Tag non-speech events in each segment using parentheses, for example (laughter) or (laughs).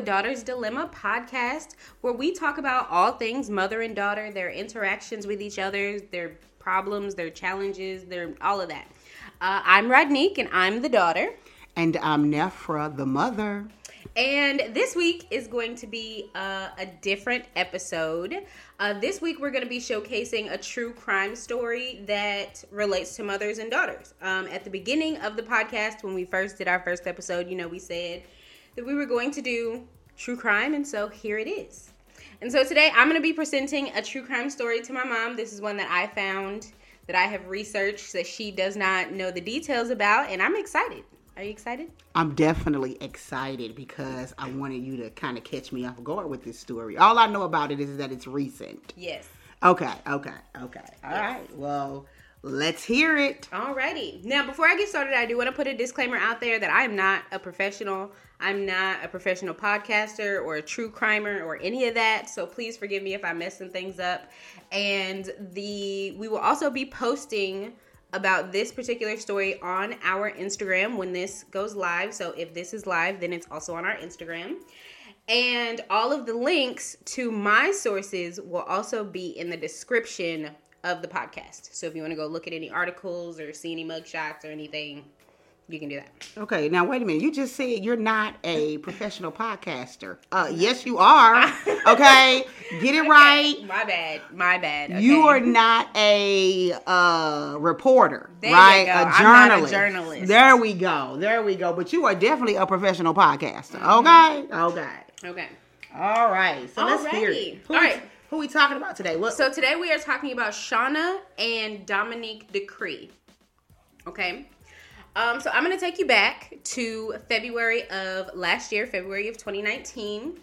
A Daughter's Dilemma podcast, where we talk about all things mother and daughter, their interactions with each other, their problems, their challenges, their all of that. Uh, I'm Rodnique, and I'm the daughter. And I'm Nefra, the mother. And this week is going to be uh, a different episode. Uh, this week, we're going to be showcasing a true crime story that relates to mothers and daughters. Um, at the beginning of the podcast, when we first did our first episode, you know, we said that we were going to do true crime, and so here it is. And so today, I'm going to be presenting a true crime story to my mom. This is one that I found that I have researched that she does not know the details about, and I'm excited. Are you excited? I'm definitely excited because I wanted you to kind of catch me off guard with this story. All I know about it is that it's recent. Yes. Okay, okay, okay. All right. Well, let's hear it. Alrighty. Now, before I get started, I do want to put a disclaimer out there that I am not a professional. I'm not a professional podcaster or a true crimer or any of that. So please forgive me if I mess some things up. And the we will also be posting about this particular story on our Instagram when this goes live. So if this is live, then it's also on our Instagram. And all of the links to my sources will also be in the description of the podcast. So if you want to go look at any articles or see any mugshots or anything, you can do that. Okay, now wait a minute. You just said you're not a (laughs) professional podcaster. Uh, yes, you are. (laughs) Okay, get it Okay, right. My bad. My bad. Okay. You are not a uh, reporter, There right? A not a journalist. journalist. There we go. There we go. But you are definitely a professional podcaster. Mm-hmm. Okay. Okay. Okay. All right. So let's hear it. Who, All right. Who we talking about today? What? So today we are talking about Shana and Dominique Decree. Okay. Um, so I'm going to take you back to February of last year, February of 2019.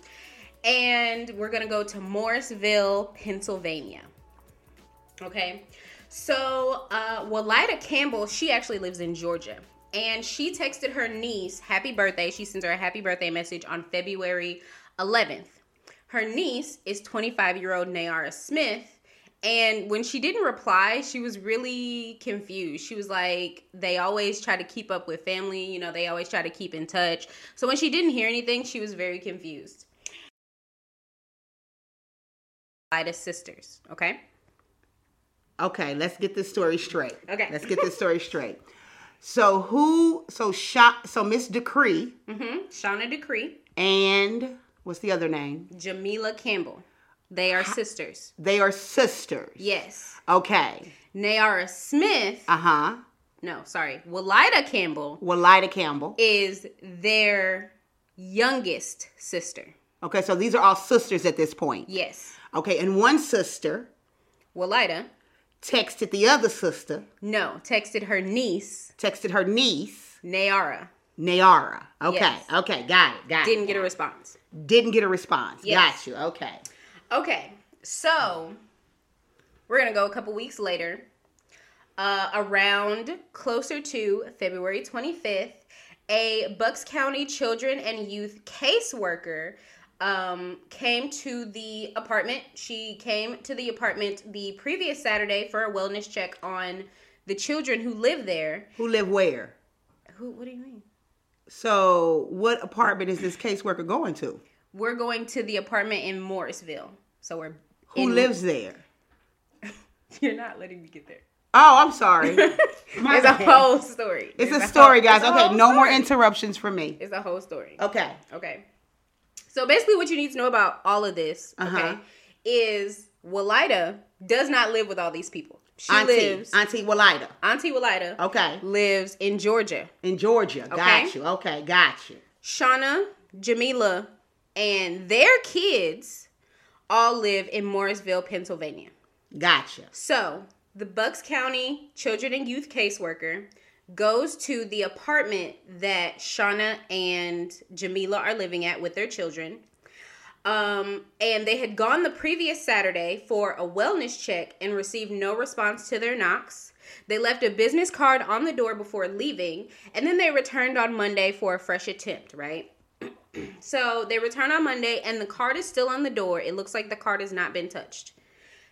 And we're going to go to Morrisville, Pennsylvania. Okay. So, uh, Walida Campbell, she actually lives in Georgia. And she texted her niece happy birthday. She sends her a happy birthday message on February 11th. Her niece is 25 year old Nayara Smith. And when she didn't reply, she was really confused. She was like, they always try to keep up with family, you know, they always try to keep in touch. So when she didn't hear anything, she was very confused. Lida's sisters, okay? okay, let's get this story straight. Okay. Let's get this story straight. So who? So shot. So Miss Decree Mm-hmm. Shana Decree, and what's the other name? Jamila Campbell. They are sisters. They are sisters. Yes. Okay. Nayara Smith, Uh huh. no, sorry, Walida Campbell Walida Campbell. is their youngest sister. Okay, so these are all sisters at this point. Yes. Okay, and one sister Walida, texted the other sister, no, texted her niece, texted her niece, Nayara. Nayara. Okay, Yes. okay, got it, got Didn't it. get a response. Didn't get a response. Yes. Got you. Okay. Okay, so we're gonna go a couple weeks later, uh, around closer to February 25th. A Bucks County children and youth caseworker um, came to the apartment. She came to the apartment the previous Saturday for a wellness check on the children who live there. Who live where? Who? What do you mean? So, what apartment is this caseworker going to? We're going to the apartment in Morrisville. So we're Who in- lives there? (laughs) You're not letting me get there. Oh, I'm sorry. (laughs) It's a whole story. It's It's a story, whole- guys. Okay, no more interruptions for me. It's a whole story. Okay. Okay. So basically, what you need to know about all of this, Uh-huh. okay, is Walida does not live with all these people. She Auntie, lives. Auntie Walida. Auntie Walida Okay. lives in Georgia. In Georgia. Got Okay. you. Okay, got you. Shana, Jamila, and their kids all live in Morrisville, Pennsylvania. Gotcha. So the Bucks County Children and Youth Caseworker goes to the apartment that Shana and Jamila are living at with their children. Um, and they had gone the previous Saturday for a wellness check and received no response to their knocks. They left a business card on the door before leaving, and then they returned on Monday for a fresh attempt, right? (clears throat) so they return on Monday, and the card is still on the door. It looks like the card has not been touched.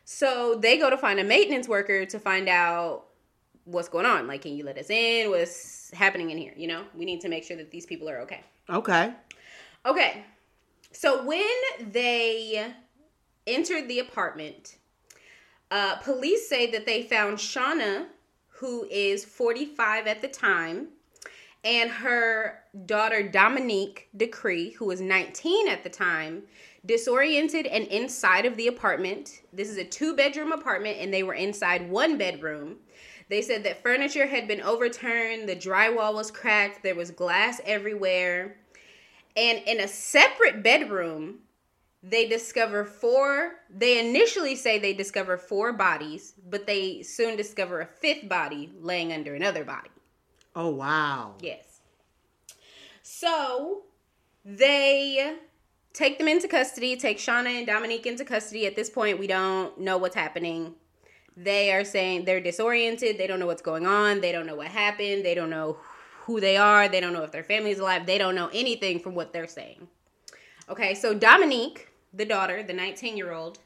So they go to find a maintenance worker to find out what's going on. Like, can you let us in? What's happening in here? You know, we need to make sure that these people are okay. Okay. Okay. So when they entered the apartment, uh, police say that they found Shana, who is 45 at the time, and her daughter Dominique Decree, who was 19 at the time, disoriented and inside of the apartment. This is a two bedroom apartment, and they were inside one bedroom. They said that furniture had been overturned, the drywall was cracked, there was glass everywhere. And in a separate bedroom, they discover four, they initially say they discover four bodies, but they soon discover a fifth body laying under another body. Oh wow. Yes. So they take them into custody, take Shana and Dominique into custody. At this point, we don't know what's happening. They are saying they're disoriented. They don't know what's going on. They don't know what happened. They don't know who they are. They don't know if their family's alive. They don't know anything from what they're saying. Okay, so Dominique, the daughter, the 19 year old,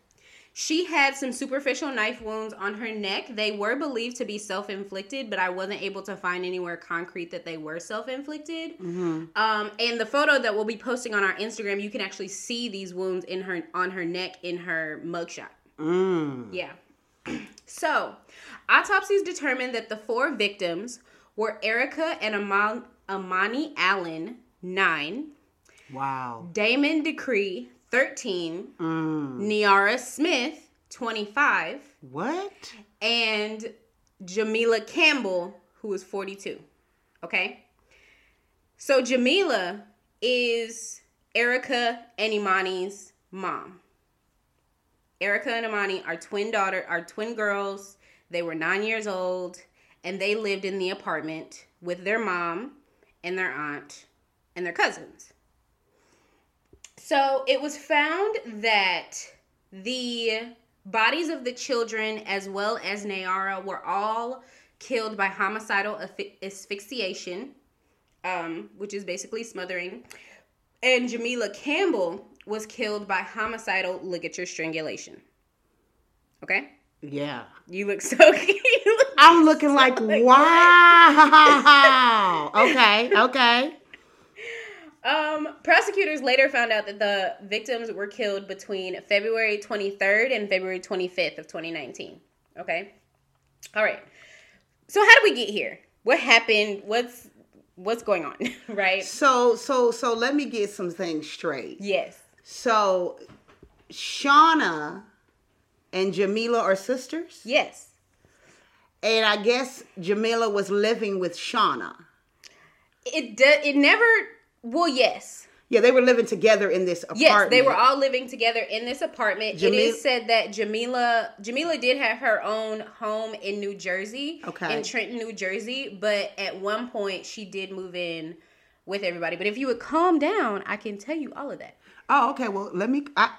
she had some superficial knife wounds on her neck. They were believed to be self inflicted, but I wasn't able to find anywhere concrete that they were self inflicted. Mm-hmm. Um, and the photo that we'll be posting on our Instagram, you can actually see these wounds in her on her neck in her mugshot. Mm. Yeah. (clears throat) So, autopsies determined that the four victims were Erica and Amani Allen, 9, Wow. Damon Decree, 13, Mm. Niara Smith, 25, What? and Jamila Campbell, who was 42. Okay? So, Jamila is Erica and Imani's mom. Erica and Imani are twin daughter, are twin girls. They were nine years old, and they lived in the apartment with their mom and their aunt and their cousins. So it was found that the bodies of the children, as well as Nayara, were all killed by homicidal asphy- asphyxiation, um, which is basically smothering. And Jamila Campbell was killed by homicidal ligature strangulation. Okay? Yeah. You look so (laughs) look I'm looking like, (laughs) like, wow. okay, okay. Um, prosecutors later found out that the victims were killed between February 23rd and February 25th of 2019. Okay? All right. So how did we get here? What happened? What's what's going on? (laughs) right? So so so let me get some things straight. Yes. So Shana and Jamila are sisters? Yes. And I guess Jamila was living with Shana. It do, it never well, yes. Yeah, they were living together in this apartment. Yes, they were all living together in this apartment. it Jamil- is said that Jamila Jamila did have her own home in New Jersey, Okay. in Trenton, New Jersey. But at one point, she did move in with everybody. But if you would calm down, I can tell you all of that. Oh, okay. Well, let me. I,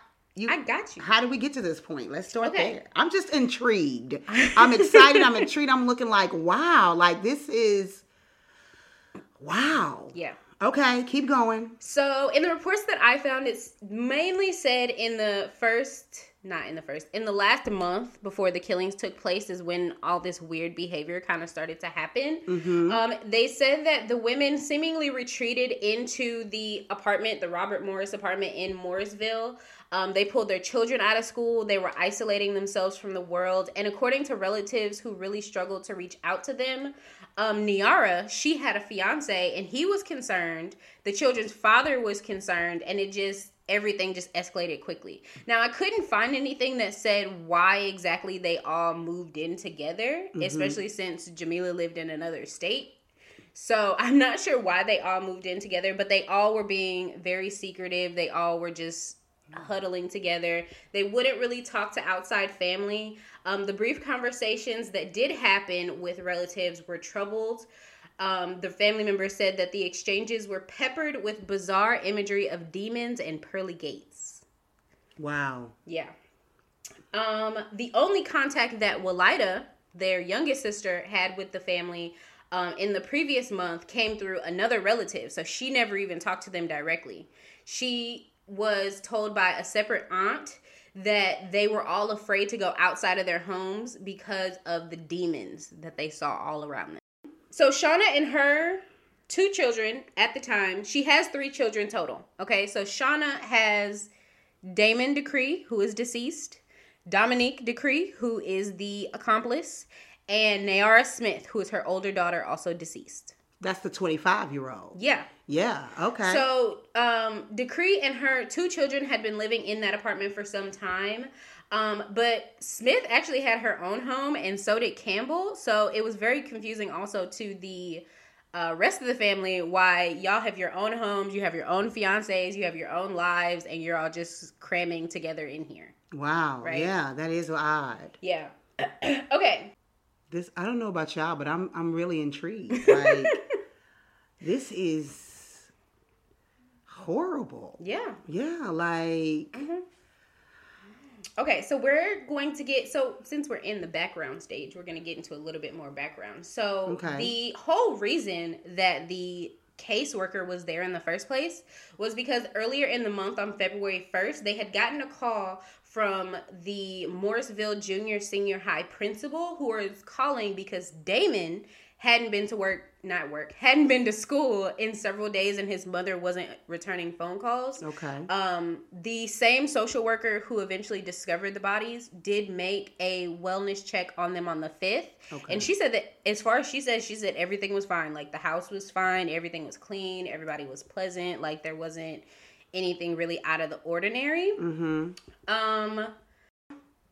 you, I got you. How did we get to this point? Let's start Okay. there. I'm just intrigued. (laughs) I'm excited. I'm intrigued. I'm looking like, wow, like this is, wow. Yeah. Okay, keep going. So in the reports that I found, it's mainly said in the first, not in the first, in the last month before the killings took place is when all this weird behavior kind of started to happen. Um, they said that the women seemingly retreated into the apartment, the Robert Morris apartment in Morrisville. Um, they pulled their children out of school. They were isolating themselves from the world. And according to relatives who really struggled to reach out to them, um, Niara, she had a fiance and he was concerned. The children's father was concerned, and it just everything just escalated quickly. Now I couldn't find anything that said why exactly they all moved in together, especially since Jamila lived in another state. So (laughs) I'm not sure why they all moved in together, but they all were being very secretive. They all were just huddling together. They wouldn't really talk to outside family. Um, the brief conversations that did happen with relatives were troubled. Um, the family member said that the exchanges were peppered with bizarre imagery of demons and pearly gates. Wow. Yeah. Um, the only contact that Walida, their youngest sister, had with the family um, in the previous month came through another relative. So she never even talked to them directly. She was told by a separate aunt that they were all afraid to go outside of their homes because of the demons that they saw all around them. So Shana and her two children at the time. She has three children total. Okay, so Shana has Damon Decree, who is deceased, Dominique Decree, who is the accomplice, and Nayara Smith, who is her older daughter, also deceased. That's the 25 year old. Yeah. Yeah. Okay. So, um, Decree and her two children had been living in that apartment for some time. Um, but Smith actually had her own home, and so did Campbell. So it was very confusing also to the uh, rest of the family why y'all have your own homes, you have your own fiancés, you have your own lives, and you're all just cramming together in here. wow. right? Yeah, that is odd. Yeah. (clears throat) okay. This I don't know about y'all, but I'm I'm really intrigued. (laughs) Like this is horrible. Yeah. Yeah, like Okay, so we're going to get so since we're in the background stage, we're going to get into a little bit more background. So Okay. the whole reason that the caseworker was there in the first place was because earlier in the month on February 1st, they had gotten a call from the Morrisville Junior Senior High principal who was calling because Damon hadn't been to work, not work, hadn't been to school in several days and his mother wasn't returning phone calls. okay. Um, the same social worker who eventually discovered the bodies did make a wellness check on them on the 5th. Okay. And she said that, as far as she said, she said everything was fine. Like the house was fine, everything was clean, everybody was pleasant. Like there wasn't anything really out of the ordinary. Mhm. Um,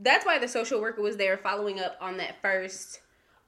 that's why the social worker was there following up on that first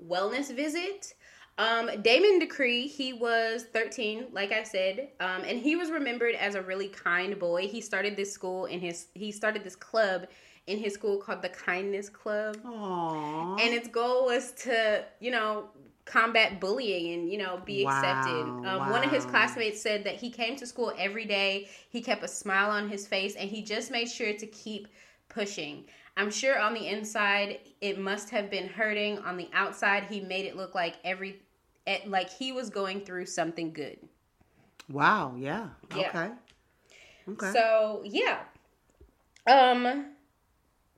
wellness visit. Um, Damon Decree, he was 13, like I said, um, and he was remembered as a really kind boy. He started this school in his, he started this club in his school called the Kindness Club. Aww. and its goal was to you know combat bullying and you know be Wow, accepted um, one of his classmates said that he came to school every day. He kept a smile on his face and he just made sure to keep pushing. I'm sure on the inside it must have been hurting. On the outside he made it look like every it, like he was going through something good wow. Yeah. Yeah. Okay. Okay. So yeah. Um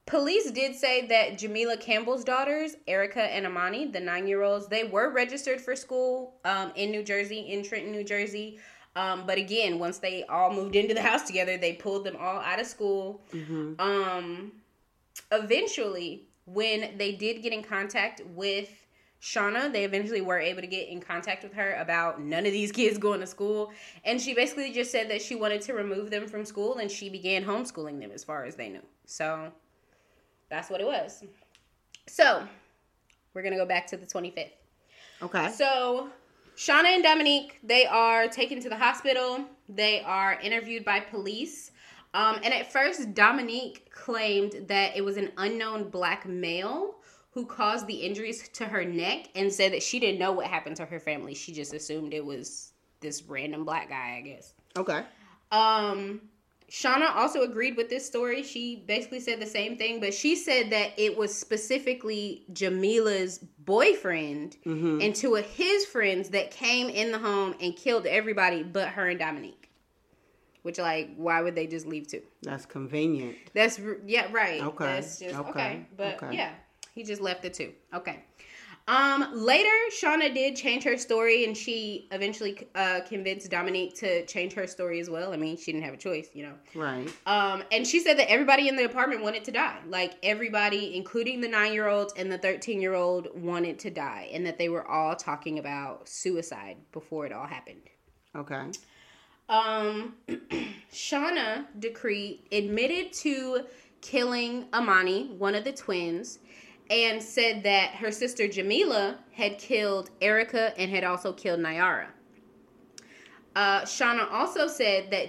police did say that Jamila Campbell's daughters, Erica and Amani, the nine year olds, they were registered for school um in New Jersey, in Trenton, New Jersey. Um, but again, once they all moved into the house together, they pulled them all out of school. Mhm. Um, eventually, when they did get in contact with Shana, they eventually were able to get in contact with her about none of these (laughs) kids going to school. And she basically just said that she wanted to remove them from school and she began homeschooling them as far as they knew. So that's what it was. So we're going to go back to the 25th. Okay. So, Shana and Dominique, they are taken to the hospital. They are interviewed by police. Um, and at first, Dominique claimed that it was an unknown black male who caused the injuries to her neck and said that she didn't know what happened to her family. She just assumed it was this random black guy, I guess. Okay. Um, Shana also agreed with this story. She basically said the same thing, but she said that it was specifically Jamila's boyfriend Mm-hmm. and two of his friends that came in the home and killed everybody but her and Dominique. Which, like, why would they just leave too? That's convenient. That's yeah, right. Okay, That's just okay. okay, But okay. yeah, he just left the two. Okay. Um, later, Shana did change her story, and she eventually uh, convinced Dominique to change her story as well. I mean, she didn't have a choice, you know. Right. Um, and she said that everybody in the apartment wanted to die. Like everybody, including the nine year old and the 13 year old, wanted to die. And that they were all talking about suicide before it all happened. Okay. Um, (clears throat) Shana Decree admitted to killing Amani, one of the twins, and said that her sister Jamila had killed Erica and had also killed Nyara. Uh, Shana also said that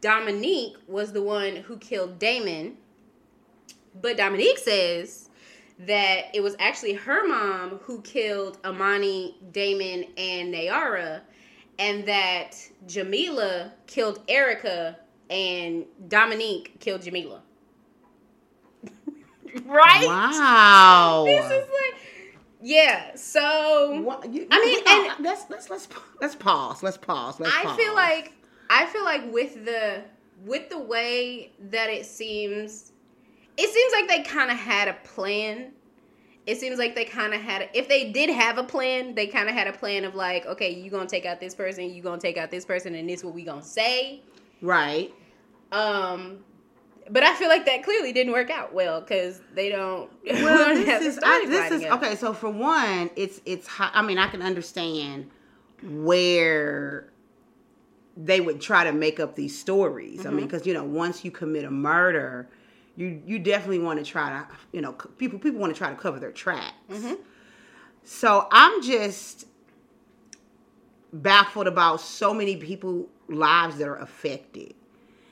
Dominique was the one who killed Damon, but Dominique says that it was actually her mom who killed Amani, Damon, and Nayara, and that Jamila killed Erica and Dominique killed Jamila. Right? Wow. This is like, yeah. So What- you- I mean, know, and- let's let's let's let's pause. Let's pause. Let's I pause. feel like I feel like with the with the way that it seems, it seems like they kind of had a plan. it seems like they kind of had A, if they did have a plan they kind of had a plan of like okay you gonna take out this person you gonna take out this person and this what we gonna say Right. um but i feel like that clearly didn't work out well because they don't (laughs) Well, this is I, this is up. okay. So for one, it's it's. I mean, I can understand where they would try to make up these stories. I mean, Mm-hmm. because you know, once you commit a murder, you you definitely want to try to you know people people want to try to cover their tracks. Mm-hmm. So I'm just baffled about so many people lives that are affected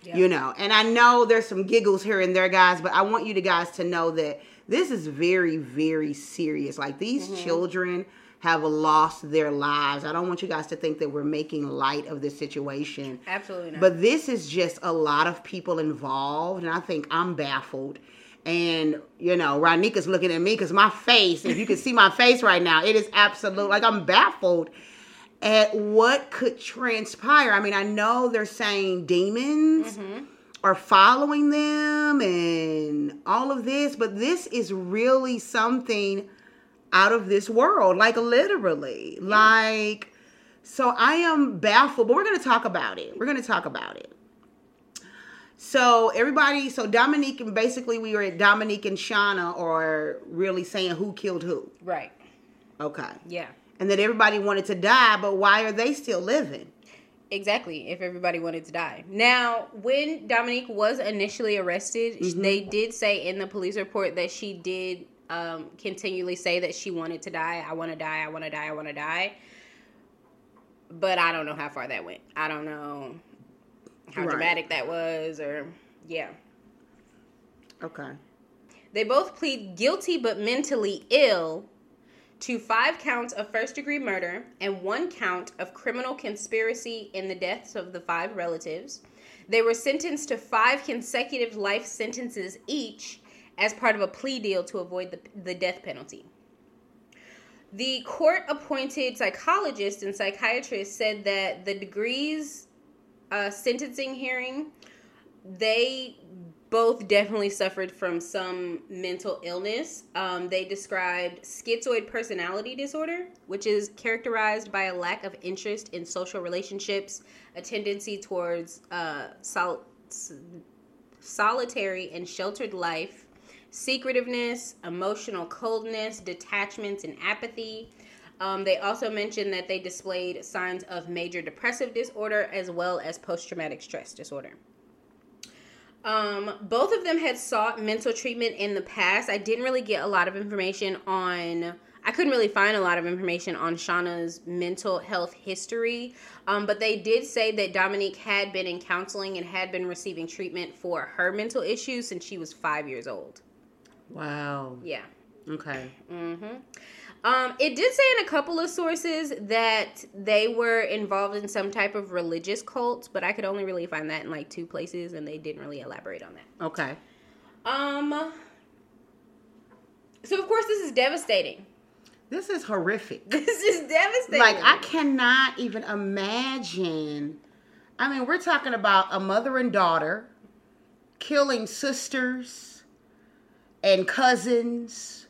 You know and i know there's some giggles here and there guys but i want you to guys to know that this is very very serious. Like these Mm-hmm. children have lost their lives. I don't want you guys to think that we're making light of this situation. Absolutely not. But this is just a lot of people involved and i think i'm baffled. And you know ranika's looking at me because my face if you can see my face right now it is absolute like i'm baffled at what could transpire. I mean i know they're saying demons mm-hmm. are following them and all of this but this is really something out of this world like literally. Like so i am baffled but we're going to talk about it. We're going to talk about it. So everybody so dominique and basically we were at dominique and shana are really saying who killed who. Right. Okay. Yeah and that everybody wanted to die but why are they still living Exactly, if everybody wanted to die. Now, when Dominique was initially arrested, Mm-hmm. they did say in the police report that she did um, continually say that she wanted to die. I want to die. I want to die. I want to die. But I don't know how far that went. I don't know how Right. dramatic that was, or yeah. okay They both plead guilty but mentally ill to five counts of first degree murder and one count of criminal conspiracy in the deaths of the five relatives. They were sentenced to five consecutive life sentences each as part of a plea deal to avoid the, the death penalty. The court appointed psychologist and psychiatrist said that the Decrees' uh, sentencing hearing they both definitely suffered from some mental illness. Um, they described schizoid personality disorder, which is characterized by a lack of interest in social relationships, a tendency towards uh, sol- solitary and sheltered life, secretiveness, emotional coldness, detachments, and apathy. Um, they also mentioned that they displayed signs of major depressive disorder as well as post traumatic stress disorder. Um, both of them had sought mental treatment in the past. I didn't really get a lot of information on. I couldn't really find a lot of information on Shana's mental health history, um, but they did say that Dominique had been in counseling and had been receiving treatment for her mental issues since she was five years old. wow Yeah. okay Mm-hmm. Um, it did say in a couple of sources that they were involved in some type of religious cult, but I could only really find that in like two places, and they didn't really elaborate on that. okay Um. So of course this is devastating. this is horrific (laughs) This is devastating. like i cannot even imagine i mean we're talking about a mother and daughter killing sisters and cousins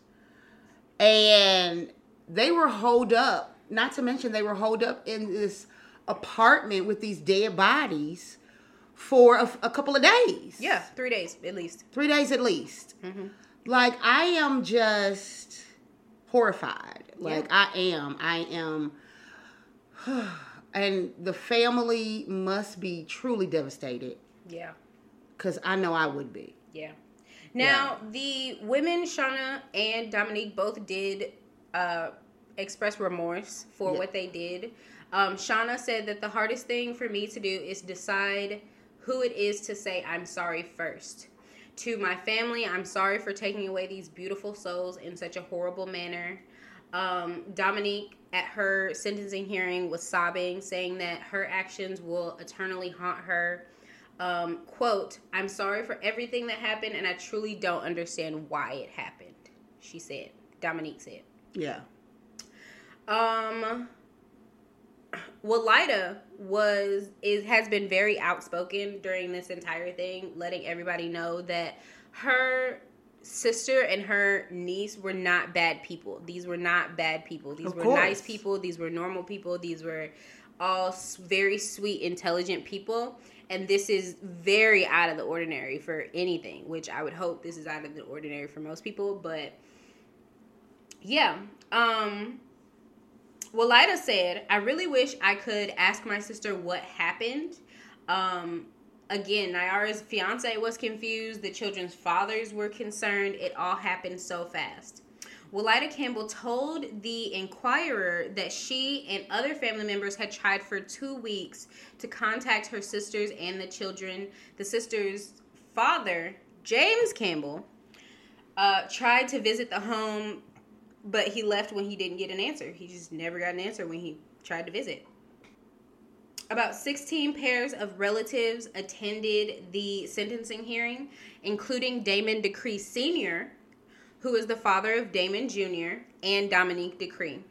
and they were holed up not to mention they were holed up in this apartment with these dead bodies for a, a couple of days. Yeah, three days at least. three days at least. Mm-hmm. Like i am just horrified. Like i am. I am. (sighs) And the family must be truly devastated. Yeah. because i know i would be. Yeah. Now, the women, Shana and Dominique, both did uh, express remorse for Yeah. what they did. Um, Shana said that the hardest thing for me to do is decide who it is to say I'm sorry first. To my family, I'm sorry for taking away these beautiful souls in such a horrible manner. Um, Dominique, at her sentencing hearing, was sobbing, saying that her actions will eternally haunt her um, quote, I'm sorry for everything that happened, and I truly don't understand why it happened. She said. Dominique said. yeah Um, Walida was is has been very outspoken during this entire thing, letting everybody know that her sister and her niece were not bad people. These were not bad people. These Of were course. nice people. These were normal people. These were all very sweet, intelligent people. And this is very out of the ordinary for anything, which I would hope this is out of the ordinary for most people. But yeah. Um, Walida said, I really wish I could ask my sister what happened. Um, again, Nyara's fiance was confused. The children's fathers were concerned. It all happened so fast. Walida Campbell told the Inquirer that she and other family members had tried for two weeks to contact her sisters and the children. The sisters' father, James Campbell, uh, tried to visit the home, but he left when he didn't get an answer. He just never got an answer when he tried to visit. About 16 pairs of relatives attended the sentencing hearing, including Damon Decree Sr., who is the father of Damon Jr., and Dominique Decree.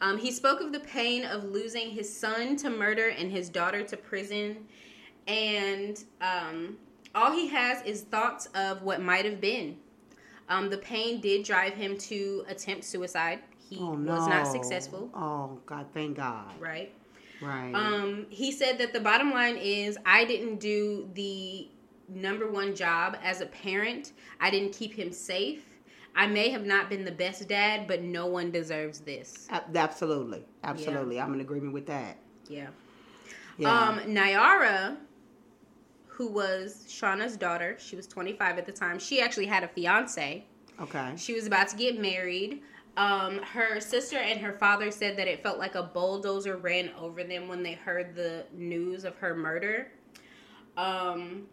Um, he spoke of the pain of losing his son to murder and his daughter to prison, and um, all he has is thoughts of what might have been. Um, the pain did drive him to attempt suicide. He Oh no. was not successful, Oh God, thank God. right? Right. Um, he said that the bottom line is I didn't do the number one job as a parent. I didn't keep him safe. I may have not been the best dad, but no one deserves this. Absolutely. Absolutely. I'm in agreement with that. Yeah. Yeah. Um, Nyara, who was Shana's daughter, she was 25 at the time. She actually had a fiance. okay. She was about to get married. Um, her sister and her father said that it felt like a bulldozer ran over them when they heard the news of her murder. Um,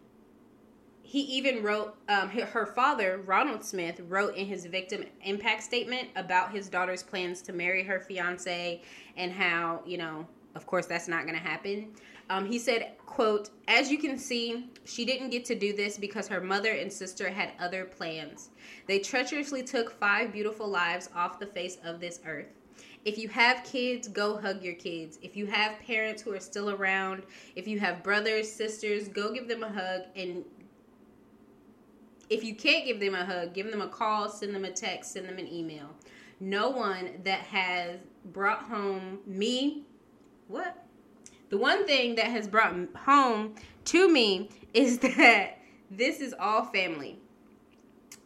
he even wrote, um, her her father, Ronald Smith, wrote in his victim impact statement about his daughter's plans to marry her fiance and how, you know, of course that's not going to happen. Um, he said, quote, as you can see, she didn't get to do this because her mother and sister had other plans. They treacherously took five beautiful lives off the face of this earth. If you have kids, go hug your kids. If you have parents who are still around, if you have brothers, sisters, go give them a hug. And if you can't give them a hug, give them a call, send them a text, send them an email. No one that has brought home me, what? The one thing that has brought home to me is (laughs) that this is all family.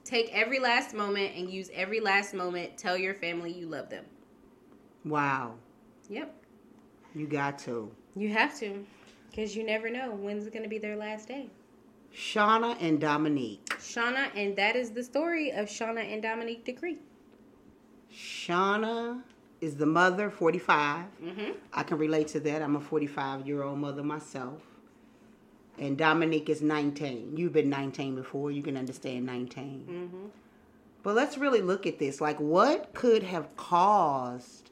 Take every last moment and use every last moment. Tell your family you love them. Wow. Yep. You got to. You have to. Because you never know when's going to be their last day. Shana and Dominique. Shana, and that is the story of Shana and Dominique Decree. Shana is the mother, 45. Mm-hmm. I can relate to that. I'm a 45 year old mother myself. And Dominique is 19. You've been 19 before. You can understand 19. Mm-hmm. But let's really look at this. Like, what could have caused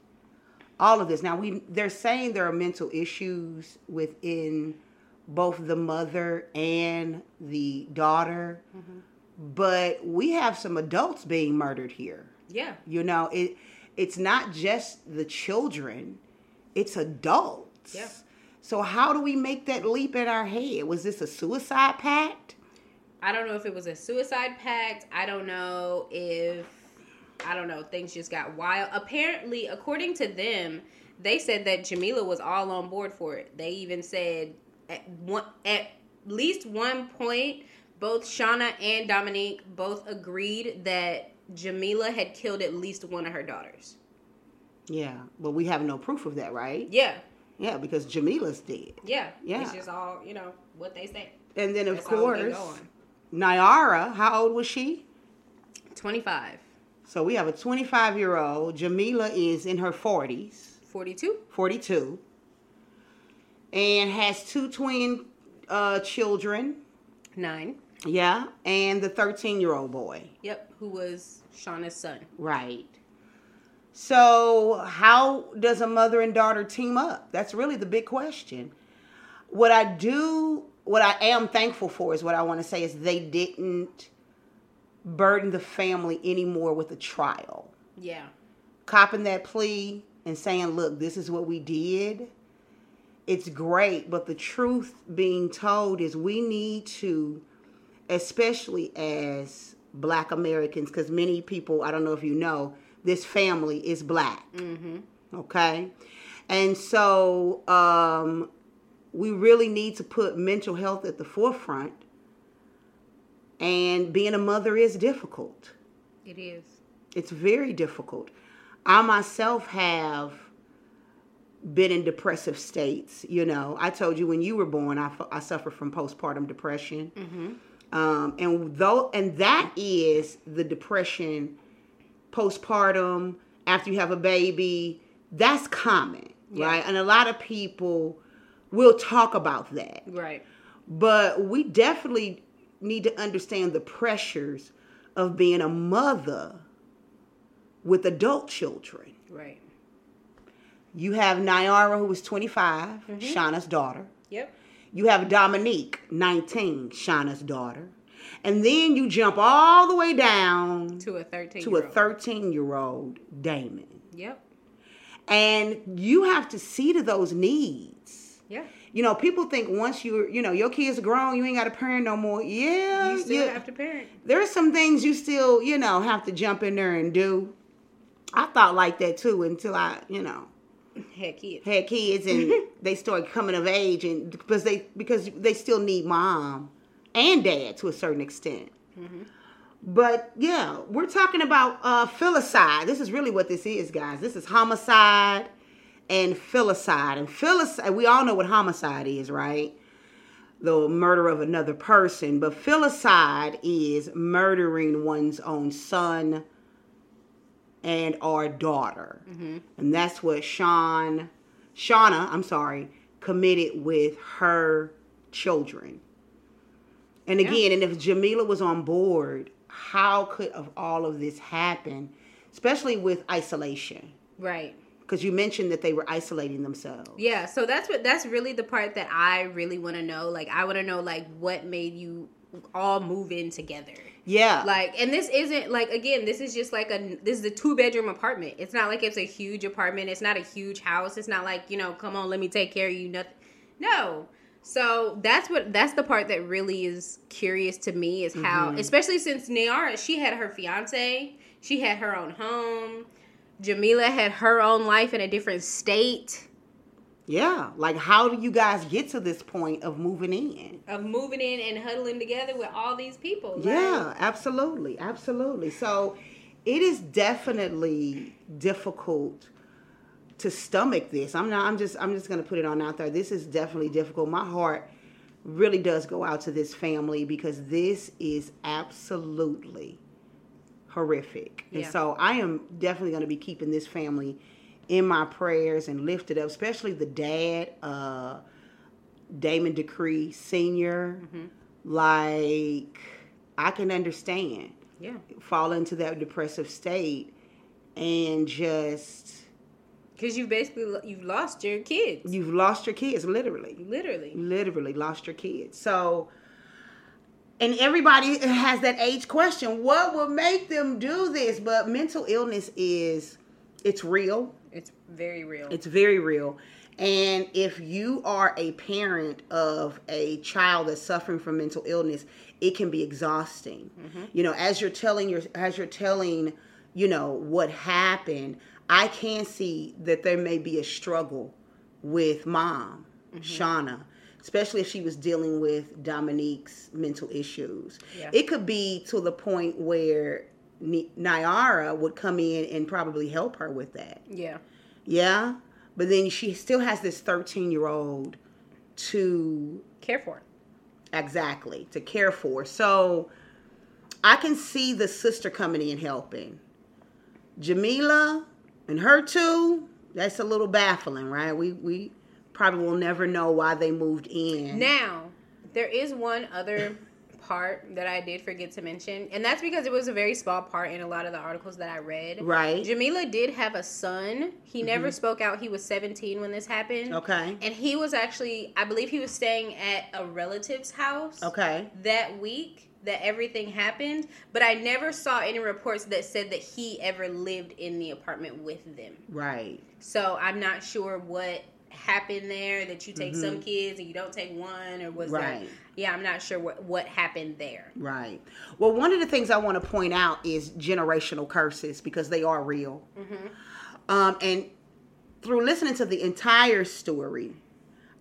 all of this? Now, we they're saying there are mental issues within both the mother and the daughter, but we have some adults being murdered here. Yeah. You know, it it's not just the children; it's adults. Yeah. So how do we make that leap in our head? Was this a suicide pact? I don't know if it was a suicide pact. I don't know if I don't know, things just got wild. Apparently, according to them, they said that Jamila was all on board for it. They even said at one at least one point both Shana and Dominique both agreed that Jamila had killed at least one of her daughters. Yeah, but we have no proof of that, right? Yeah. Yeah, because Jamila's dead. Yeah. Yeah. It's just all, you know, what they say. And then of That's course. Nyara, how old was she? 25. So we have a 25 year old. Jamila is in her 40s, 42? 42, and has two twin uh, children. 9. Yeah, and the 13 year old boy. Yep, who was Shana's son. Right. So, how does a mother and daughter team up? That's really the big question. What I do, what I am thankful for is what I want to say is they didn't burden the family anymore with a trial. Yeah. Copping that plea and saying, look, this is what we did. It's great, but the truth being told is we need to, especially as black Americans, because many people, I don't know if you know, this family is black. Mm-hmm. Okay? And so um, we really need to put mental health at the forefront. And being a mother is difficult. It is. It's very difficult. I myself have been in depressive states. You know, I told you when you were born, I, I suffer from postpartum depression. Mm-hmm. Um, and though, and that is the depression postpartum after you have a baby. That's common, yeah. right? And a lot of people will talk about that, right? But we definitely need to understand the pressures of being a mother with adult children. Right. You have Nyara, who was 25, mm-hmm. Shana's daughter. Yep. You have Dominique, 19, Shana's daughter. And then you jump all the way down to a 13 to a 13 year old Damon. Yep. And you have to see to those needs. Yeah. You know, people think once you're, you know your kids are grown, you ain't got a parent no more. Yeah, you still have to parent. There's some things you still you know have to jump in there and do. I thought like that too until I you know had kids. Had kids and (laughs) they started coming of age and because they because they still need mom and dad to a certain extent. Mm-hmm. but yeah we're talking about uh filicide. This is really what this is guys. This is homicide and filicide. And filicide we all know what homicide is right? The murder of another person. But filicide is murdering one's own son and our daughter. Mm-hmm. And that's what Sean, Shana, I'm sorry, committed with her children. And again, yeah. and if Jamila was on board, how could of all of this happen, especially with isolation? Right. Because you mentioned that they were isolating themselves. Yeah, so that's what that's really the part that I really want to know. Like, I want to know like what made you all move in together. Yeah. Like, and this isn't like again, this is just like a this is a two bedroom apartment. It's not like it's a huge apartment. It's not a huge house. It's not like you know, come on, let me take care of you. Nothing. No. So that's what that's the part that really is curious to me is how, mm-hmm. especially since Nyara, she had her fiance, she had her own home. Jamila had her own life in a different state. Yeah, like how do you guys get to this point of moving in? Of moving in and huddling together with all these people. Right? Yeah, absolutely, absolutely. So it is definitely difficult to stomach this. I'm not. I'm just. I'm just going to put it on out there. This is definitely difficult. My heart really does go out to this family because this is absolutely horrific. Yeah. And so I am definitely going to be keeping this family in my prayers and lifted up, especially the dad, uh, Damon Decree Senior. Mm-hmm. Like I can understand, yeah, fall into that depressive state and just because you've basically you've lost your kids. You've lost your kids, literally. Literally. Literally lost your kids. So and everybody has that age question what will make them do this but mental illness is it's real it's very real. It's very real. And if you are a parent of a child that's suffering from mental illness, it can be exhausting. Mm-hmm. You know, as you're telling your as you're telling, you know, what happened, I can see that there may be a struggle with mom, mm-hmm. Shana, especially if she was dealing with Dominique's mental issues. Yeah. It could be to the point where Nyara would come in and probably help her with that. Yeah. Yeah. But then she still has this 13 year old to care for. Exactly. To care for. So I can see the sister coming in helping. Jamila and her too, that's a little baffling, right? We we probably will never know why they moved in. Now, there is one other part that I did forget to mention, and that's because it was a very small part in a lot of the articles that I read. Right. Jamila did have a son. He mm-hmm. never spoke out. He was 17 when this happened. Okay. And he was actually, I believe he was staying at a relative's house. Okay. That week that everything happened, but I never saw any reports that said that he ever lived in the apartment with them. Right. So I'm not sure what happened there that you take some kids and you don't take one or was Mm-hmm. Right. there yeah i'm not sure what what happened there Right. Well, one of the things I want to point out is generational curses because they are real. Um, and through listening to the entire story,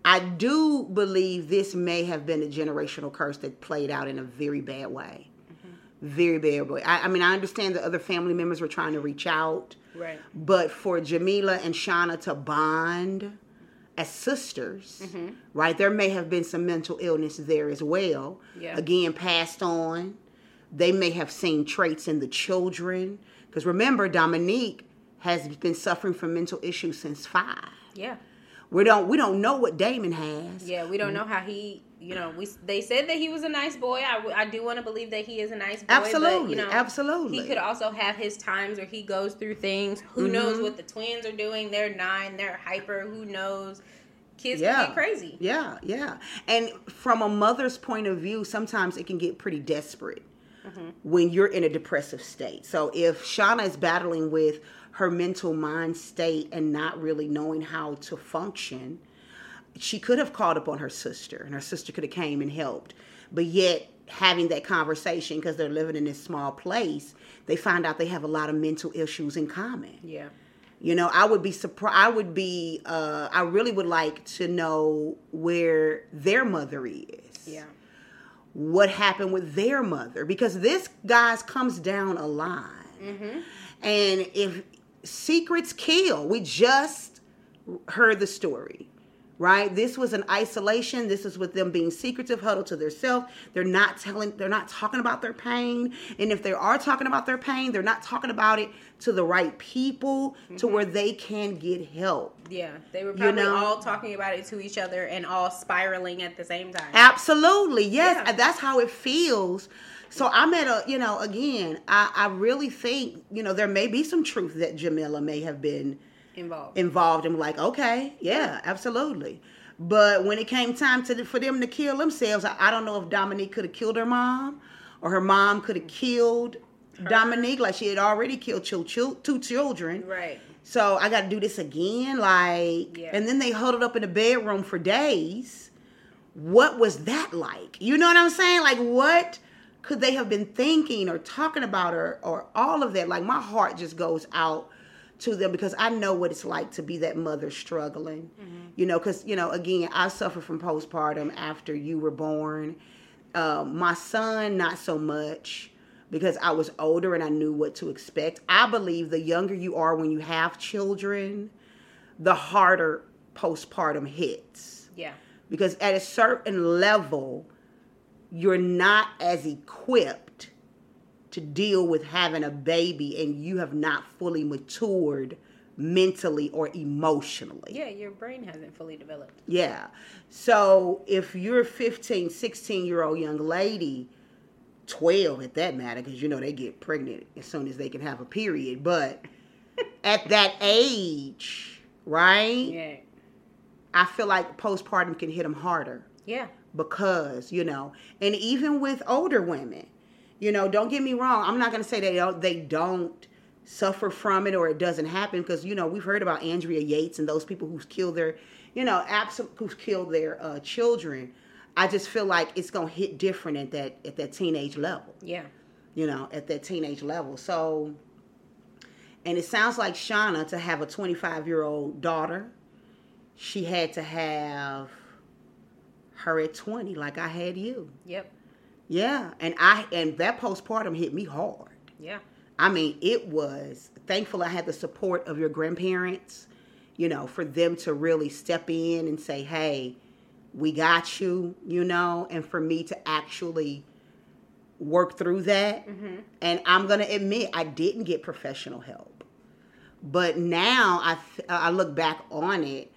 I do believe this may have been a generational curse that played out in a very bad way. Very bad way. I, I mean, I understand that other family members were trying to reach out, right but for Jamila and Shana to bond as sisters, mm-hmm. right? There may have been some mental illness there as well. Yeah. Again, passed on. They may have seen traits in the children. Because remember, Dominique has been suffering from mental issues since five. yeah We don't we don't know what Damon has. yeah we don't mm-hmm. know how he you know we they said that he was a nice boy I, I do want to believe that he is a nice boy but, Absolutely, you know absolutely. he could also have his times where he goes through things who Mm-hmm. knows what the twins are doing they're nine they're hyper who knows kids Yeah. can get crazy Yeah, yeah. And from a mother's point of view, sometimes it can get pretty desperate when you're in a depressive state. So if Shana is battling with her mental mind state and not really knowing how to function, she could have called upon her sister and her sister could have came and helped. But yet having that conversation because they're living in this small place, they find out they have a lot of mental issues in common. yeah You know, I would be surprised. I would be. Uh, I really would like to know where their mother is. yeah What happened with their mother? Because this guys comes down a line, and if secrets kill, we just heard the story. Right, this was an isolation. This is with them being secretive, huddled to themselves. They're not telling. They're not talking about their pain, and if they are talking about their pain, they're not talking about it to the right people, to mm-hmm. where they can get help. Yeah, they were probably know? all talking about it to each other and all spiraling at the same time. Absolutely, yes, Yeah. that's how it feels. So I'm at a, you know, again, I, I really think, you know, there may be some truth that Jamila may have been Involved. involved in. Like, okay, yeah, absolutely. But when it came time to for them to kill themselves, I, I don't know if Dominique could have killed her mom, or her mom could have killed Dominique, like she had already killed two, two children. right. So I got to do this again, like, Yeah. and then they huddled up in the bedroom for days. What was that like? You know what I'm saying? Like, what could they have been thinking or talking about, or or all of that? Like, my heart just goes out to them because I know what it's like to be that mother struggling. You know, because you know, again, I suffered from postpartum after you were born. Um, my son, not so much because I was older and I knew what to expect. I believe the younger you are when you have children, the harder postpartum hits. Yeah. Because at a certain level, you're not as equipped to deal with having a baby and you have not fully matured mentally or emotionally. Yeah, your brain hasn't fully developed. Yeah. So if you're a 15, 16 year old young lady, 12 at that matter, because you know they get pregnant as soon as they can have a period. But (laughs) at that age, right? Yeah. I feel like postpartum can hit them harder Yeah. because, you know, and even with older women, you know, don't get me wrong. I'm not going to say they don't, they don't suffer from it or it doesn't happen because, you know, we've heard about Andrea Yates and those people who's killed their, you know, absolute who's killed their uh, children. I just feel like it's going to hit different at that at that teenage level Yeah. you know, at that teenage level. So, and it sounds like Shana to have a 25 year old daughter, she had to have her at 20, like I had you. Yep. Yeah, and I and that postpartum hit me hard. Yeah. I mean, it was thankful I had the support of your grandparents, you know, for them to really step in and say, "Hey, we got you," you know, and for me to actually work through that. And I'm going to admit I didn't get professional help. But now I th- I look back on it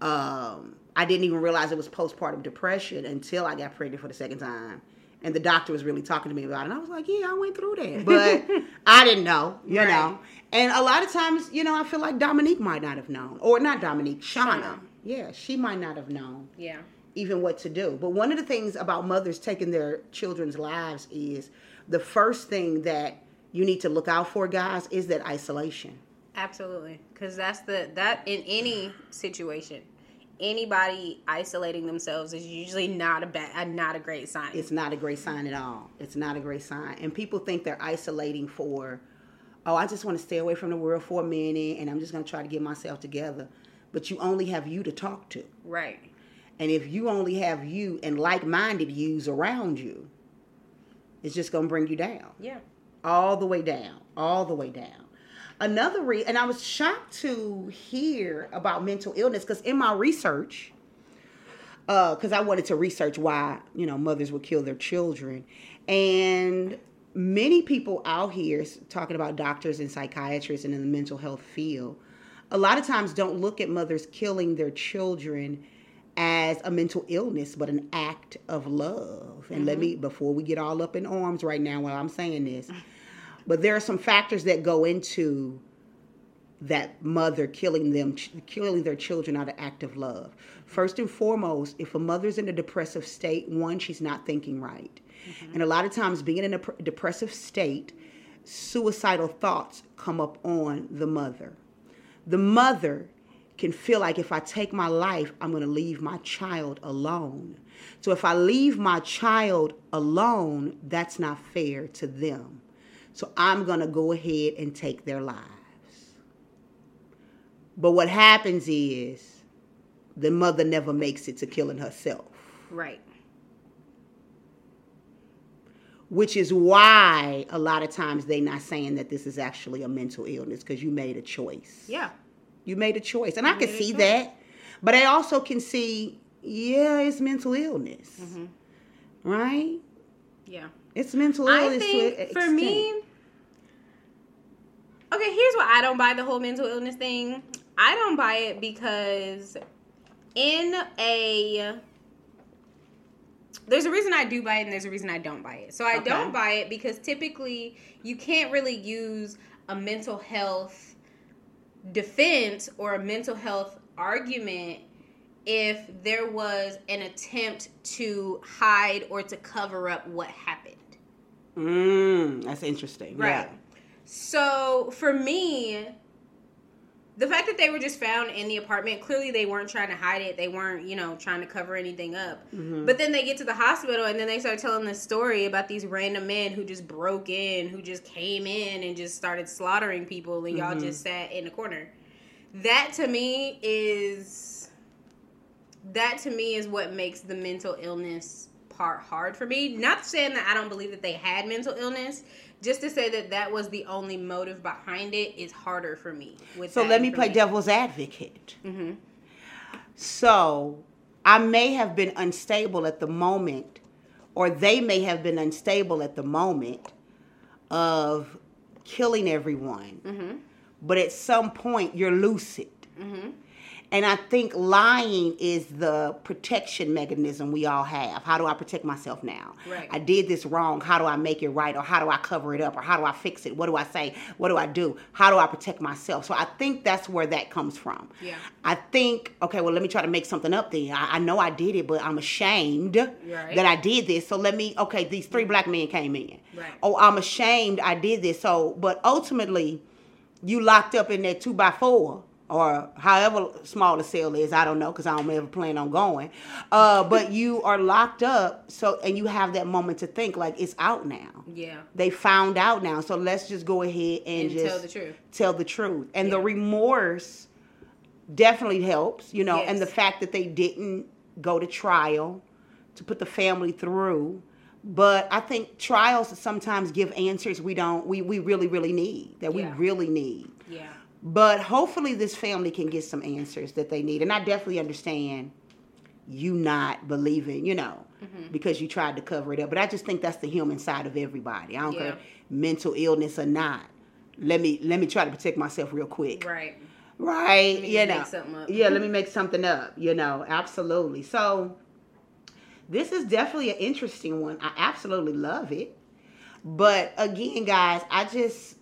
um, I didn't even realize it was postpartum depression until I got pregnant for the second time. And the doctor was really talking to me about it. And I was like, yeah, I went through that. (laughs) But I didn't know, you Right. know. And a lot of times, you know, I feel like Dominique might not have known. Or not Dominique, Shana. Shana. Yeah, she might not have known Yeah. even what to do. But one of the things about mothers taking their children's lives is the first thing that you need to look out for, guys, is that isolation. Absolutely. Because that's the, that in any situation, anybody isolating themselves is usually not a bad, not a great sign. It's not a great sign at all. It's not a great sign. And people think they're isolating for, oh, I just want to stay away from the world for a minute and I'm just going to try to get myself together. But you only have you to talk to. right. And if you only have you and like minded yous around you, it's just going to bring you down. Yeah. all the way down, all the way down. Another re and I was shocked to hear about mental illness because in my research, uh, because I wanted to research why you know mothers would kill their children, and many people out here talking about doctors and psychiatrists and in the mental health field, a lot of times don't look at mothers killing their children as a mental illness, but an act of love. And let mm-hmm. me, before we get all up in arms right now while I'm saying this, mm. But there are some factors that go into that mother killing them, killing their children out of act of love. First and foremost, if a mother's in a depressive state, one, she's not thinking right. Mm-hmm. And a lot of times, being in a pr- depressive state, suicidal thoughts come up on the mother. The mother can feel like if I take my life, I'm going to leave my child alone. So if I leave my child alone, that's not fair to them. So I'm going to go ahead and take their lives. But what happens is the mother never makes it to killing herself, Right. which is why a lot of times they're not saying that this is actually a mental illness because you made a choice. Yeah. You made a choice. And I can see choice. that. But I also can see, yeah, it's mental illness. Mm-hmm. Right? Yeah. It's mental illness. I think for me, okay, here's why I don't buy the whole mental illness thing. I don't buy it because in a there's a reason I do buy it and there's a reason I don't buy it. So I Okay. don't buy it because typically you can't really use a mental health defense or a mental health argument if there was an attempt to hide or to cover up what happened. Mm, that's interesting. Right. So for me, the fact that they were just found in the apartment, clearly they weren't trying to hide it. They weren't, you know, trying to cover anything up. Mm-hmm. But then they get to the hospital and then they start telling this story about these random men who just broke in, who just came in and just started slaughtering people and y'all mm-hmm. just sat in the corner. That to me is that to me is what makes the mental illness part hard for me. Not saying that I don't believe that they had mental illness, just to say that that was the only motive behind it is harder for me. With So let me play devil's advocate. Mm-hmm. So I may have been unstable at the moment, or they may have been unstable at the moment of killing everyone. Mm-hmm. But at some point, you're lucid. And I think lying is the protection mechanism we all have. How do I protect myself now? Right. I did this wrong. How do I make it right? Or how do I cover it up? Or how do I fix it? What do I say? What do I do? How do I protect myself? So I think that's where that comes from. Yeah. I think, okay, well, let me try to make something up then. I, I know I did it, but I'm ashamed Right. that I did this. So let me, okay, these three black men came in. Right. Oh, I'm ashamed I did this. So, but ultimately, you locked up in that two by four or however small the cell is. I don't know because I don't ever plan on going. Uh, but (laughs) you are locked up. So, and you have that moment to think like it's out now. Yeah. They found out now. So let's just go ahead and, And just tell the truth. Tell the truth. And the remorse definitely helps, you know, and the fact that they didn't go to trial to put the family through. But I think trials sometimes give answers we don't we, we really, really need. That we really need. Yeah. But hopefully this family can get some answers that they need. And I definitely understand you not believing, you know, Mm-hmm. because you tried to cover it up. But I just think that's the human side of everybody. I don't Yeah. care mental illness or not. Let me let me try to protect myself real quick. Right. Right. me You make know. something up. Yeah, let me make something up, you know, absolutely. So this is definitely an interesting one. I absolutely love it. But again, guys, I just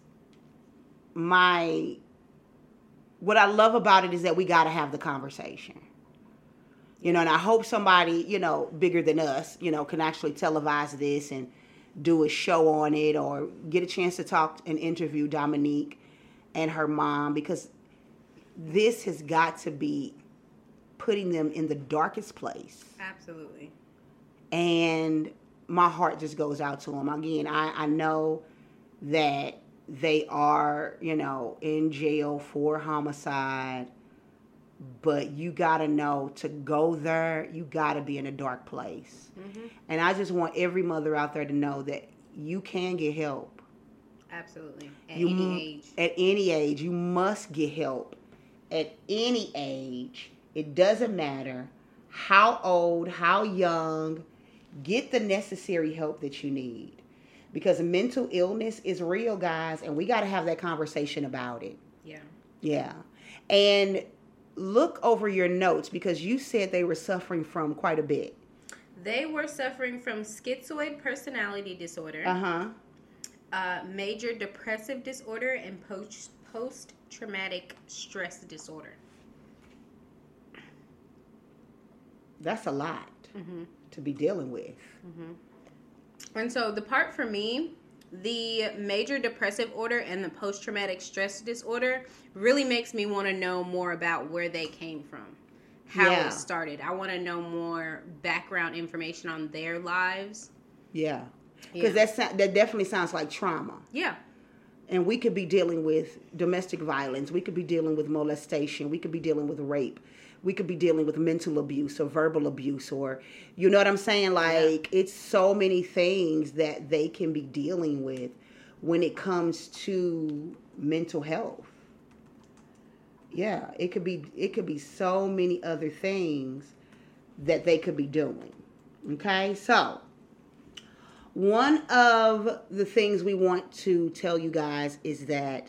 my what I love about it is that we got to have the conversation. You know, and I hope somebody, you know, bigger than us, you know, can actually televise this and do a show on it or get a chance to talk and interview Dominique and her mom because this has got to be putting them in the darkest place. Absolutely. And my heart just goes out to them. Again, I, I know that they are, you know, in jail for homicide, but you got to know to go there, you got to be in a dark place. Mm-hmm. And I just want every mother out there to know that you can get help. Absolutely. At you, any age. At any age, you must get help. At any age, it doesn't matter how old, how young, get the necessary help that you need because mental illness is real, guys, and we got to have that conversation about it. Yeah. Yeah. And look over your notes because you said they were suffering from quite a bit. They were suffering from schizoid personality disorder. Uh-huh. Uh, major depressive disorder and post post traumatic stress disorder. That's a lot mm-hmm. to be dealing with. Mm-hmm. And so the part for me, the major depressive order and the post traumatic stress disorder really makes me want to know more about where they came from, how yeah. it started. I want to know more background information on their lives. Yeah, because yeah. that that definitely sounds like trauma. Yeah. And we could be dealing with domestic violence. We could be dealing with molestation. We could be dealing with rape we could be dealing with mental abuse or verbal abuse or you know what I'm saying? Like yeah. it's so many things that they can be dealing with when it comes to mental health. Yeah it could be it could be so many other things that they could be doing okay? So one of the things we want to tell you guys is that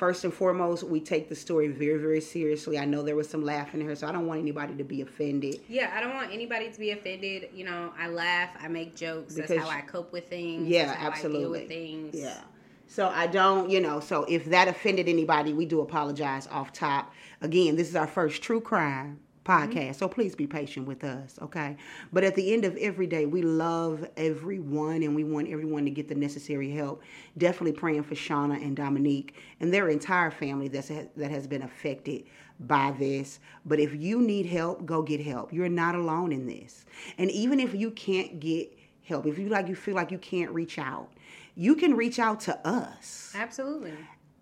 first and foremost, we take the story very, very seriously. I know there was some laughing here, so I don't want anybody to be offended. Yeah, I don't want anybody to be offended. You know, I laugh, I make jokes. Because, That's how I cope with things. Yeah, absolutely. things. Yeah. So I don't, you know, so if that offended anybody, we do apologize off top. Again, this is our first true crime podcast. Mm-hmm. So please be patient with us, okay? But at the end of every day, we love everyone and we want everyone to get the necessary help. Definitely praying for Shana and Dominique and their entire family that's that has been affected by this. But if you need help, go get help. You're not alone in this. And even if you can't get help, if you like you feel like you can't reach out, you can reach out to us. Absolutely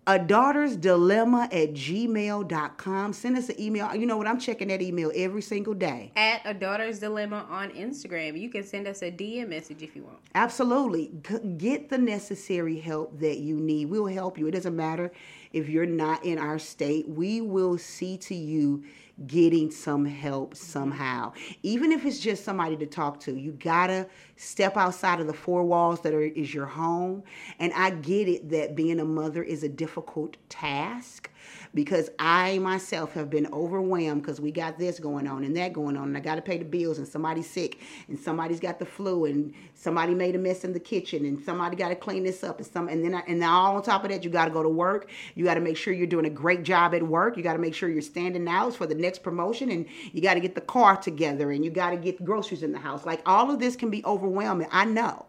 a daughter's dilemma at gmail.com. Send us an email. You know what? I'm checking that email every single day. At a daughter's dilemma on Instagram. You can send us a DM message if you want. Absolutely. Get the necessary help that you need. We'll help you. It doesn't matter if you're not in our state. We will see to you getting some help somehow. Even if it's just somebody to talk to, you gotta step outside of the four walls that are is your home. And I get it that being a mother is a difficult task because I myself have been overwhelmed because we got this going on and that going on, and I got to pay the bills, and somebody's sick, and somebody's got the flu, and somebody made a mess in the kitchen, and somebody got to clean this up, and some, and then I, and all on top of that, you got to go to work. You got to make sure you're doing a great job at work. You got to make sure you're standing out for the next promotion, and you got to get the car together, and you got to get groceries in the house. Like all of this can be overwhelming. I know.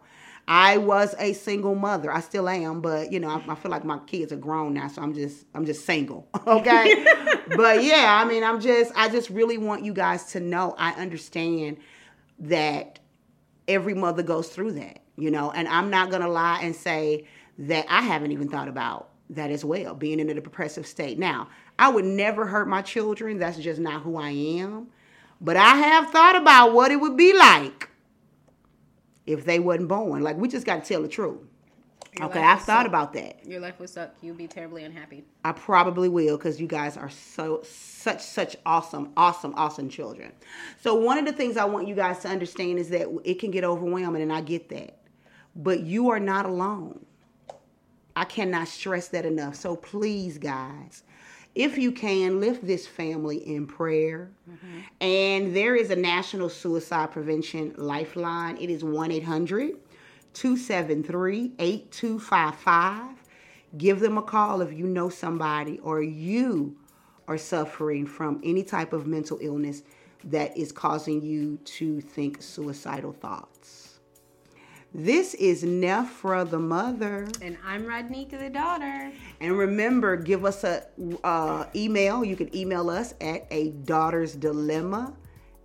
I was a single mother. I still am, but you know, I, I, feel like my kids are grown now, so I'm just I'm just single. (laughs) Okay. (laughs) but yeah, I mean, I'm just I just really want you guys to know I understand that every mother goes through that, you know, and I'm not gonna lie and say that I haven't even thought about that as well, being in a depressive state. Now, I would never hurt my children. That's just not who I am. But I have thought about what it would be like if they wasn't born. Like we just got to tell the truth. Your okay, I've thought suck. about that. Your life would suck. You'll be terribly unhappy. I probably will because you guys are so such such awesome, awesome, awesome children. So one of the things I want you guys to understand is that it can get overwhelming, and I get that. But you are not alone. I cannot stress that enough. So please, guys, if you can, lift this family in prayer. Mm-hmm. And there is a National Suicide Prevention Lifeline. It is 1 800 273 8255. Give them a call if you know somebody or you are suffering from any type of mental illness that is causing you to think suicidal thoughts. This is Nefra the mother. And I'm RodNique the daughter. And remember, give us a uh, email. You can email us at a daughter's dilemma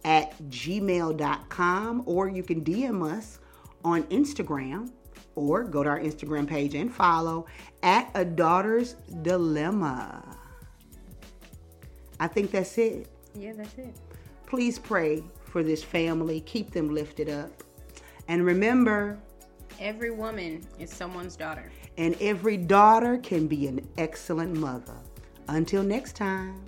at gmail.com or you can DM us on Instagram or go to our Instagram page and follow at a daughter's dilemma. I think that's it. Yeah, that's it. Please pray for this family. Keep them lifted up. And remember, every woman is someone's daughter. And every daughter can be an excellent mother. Until next time.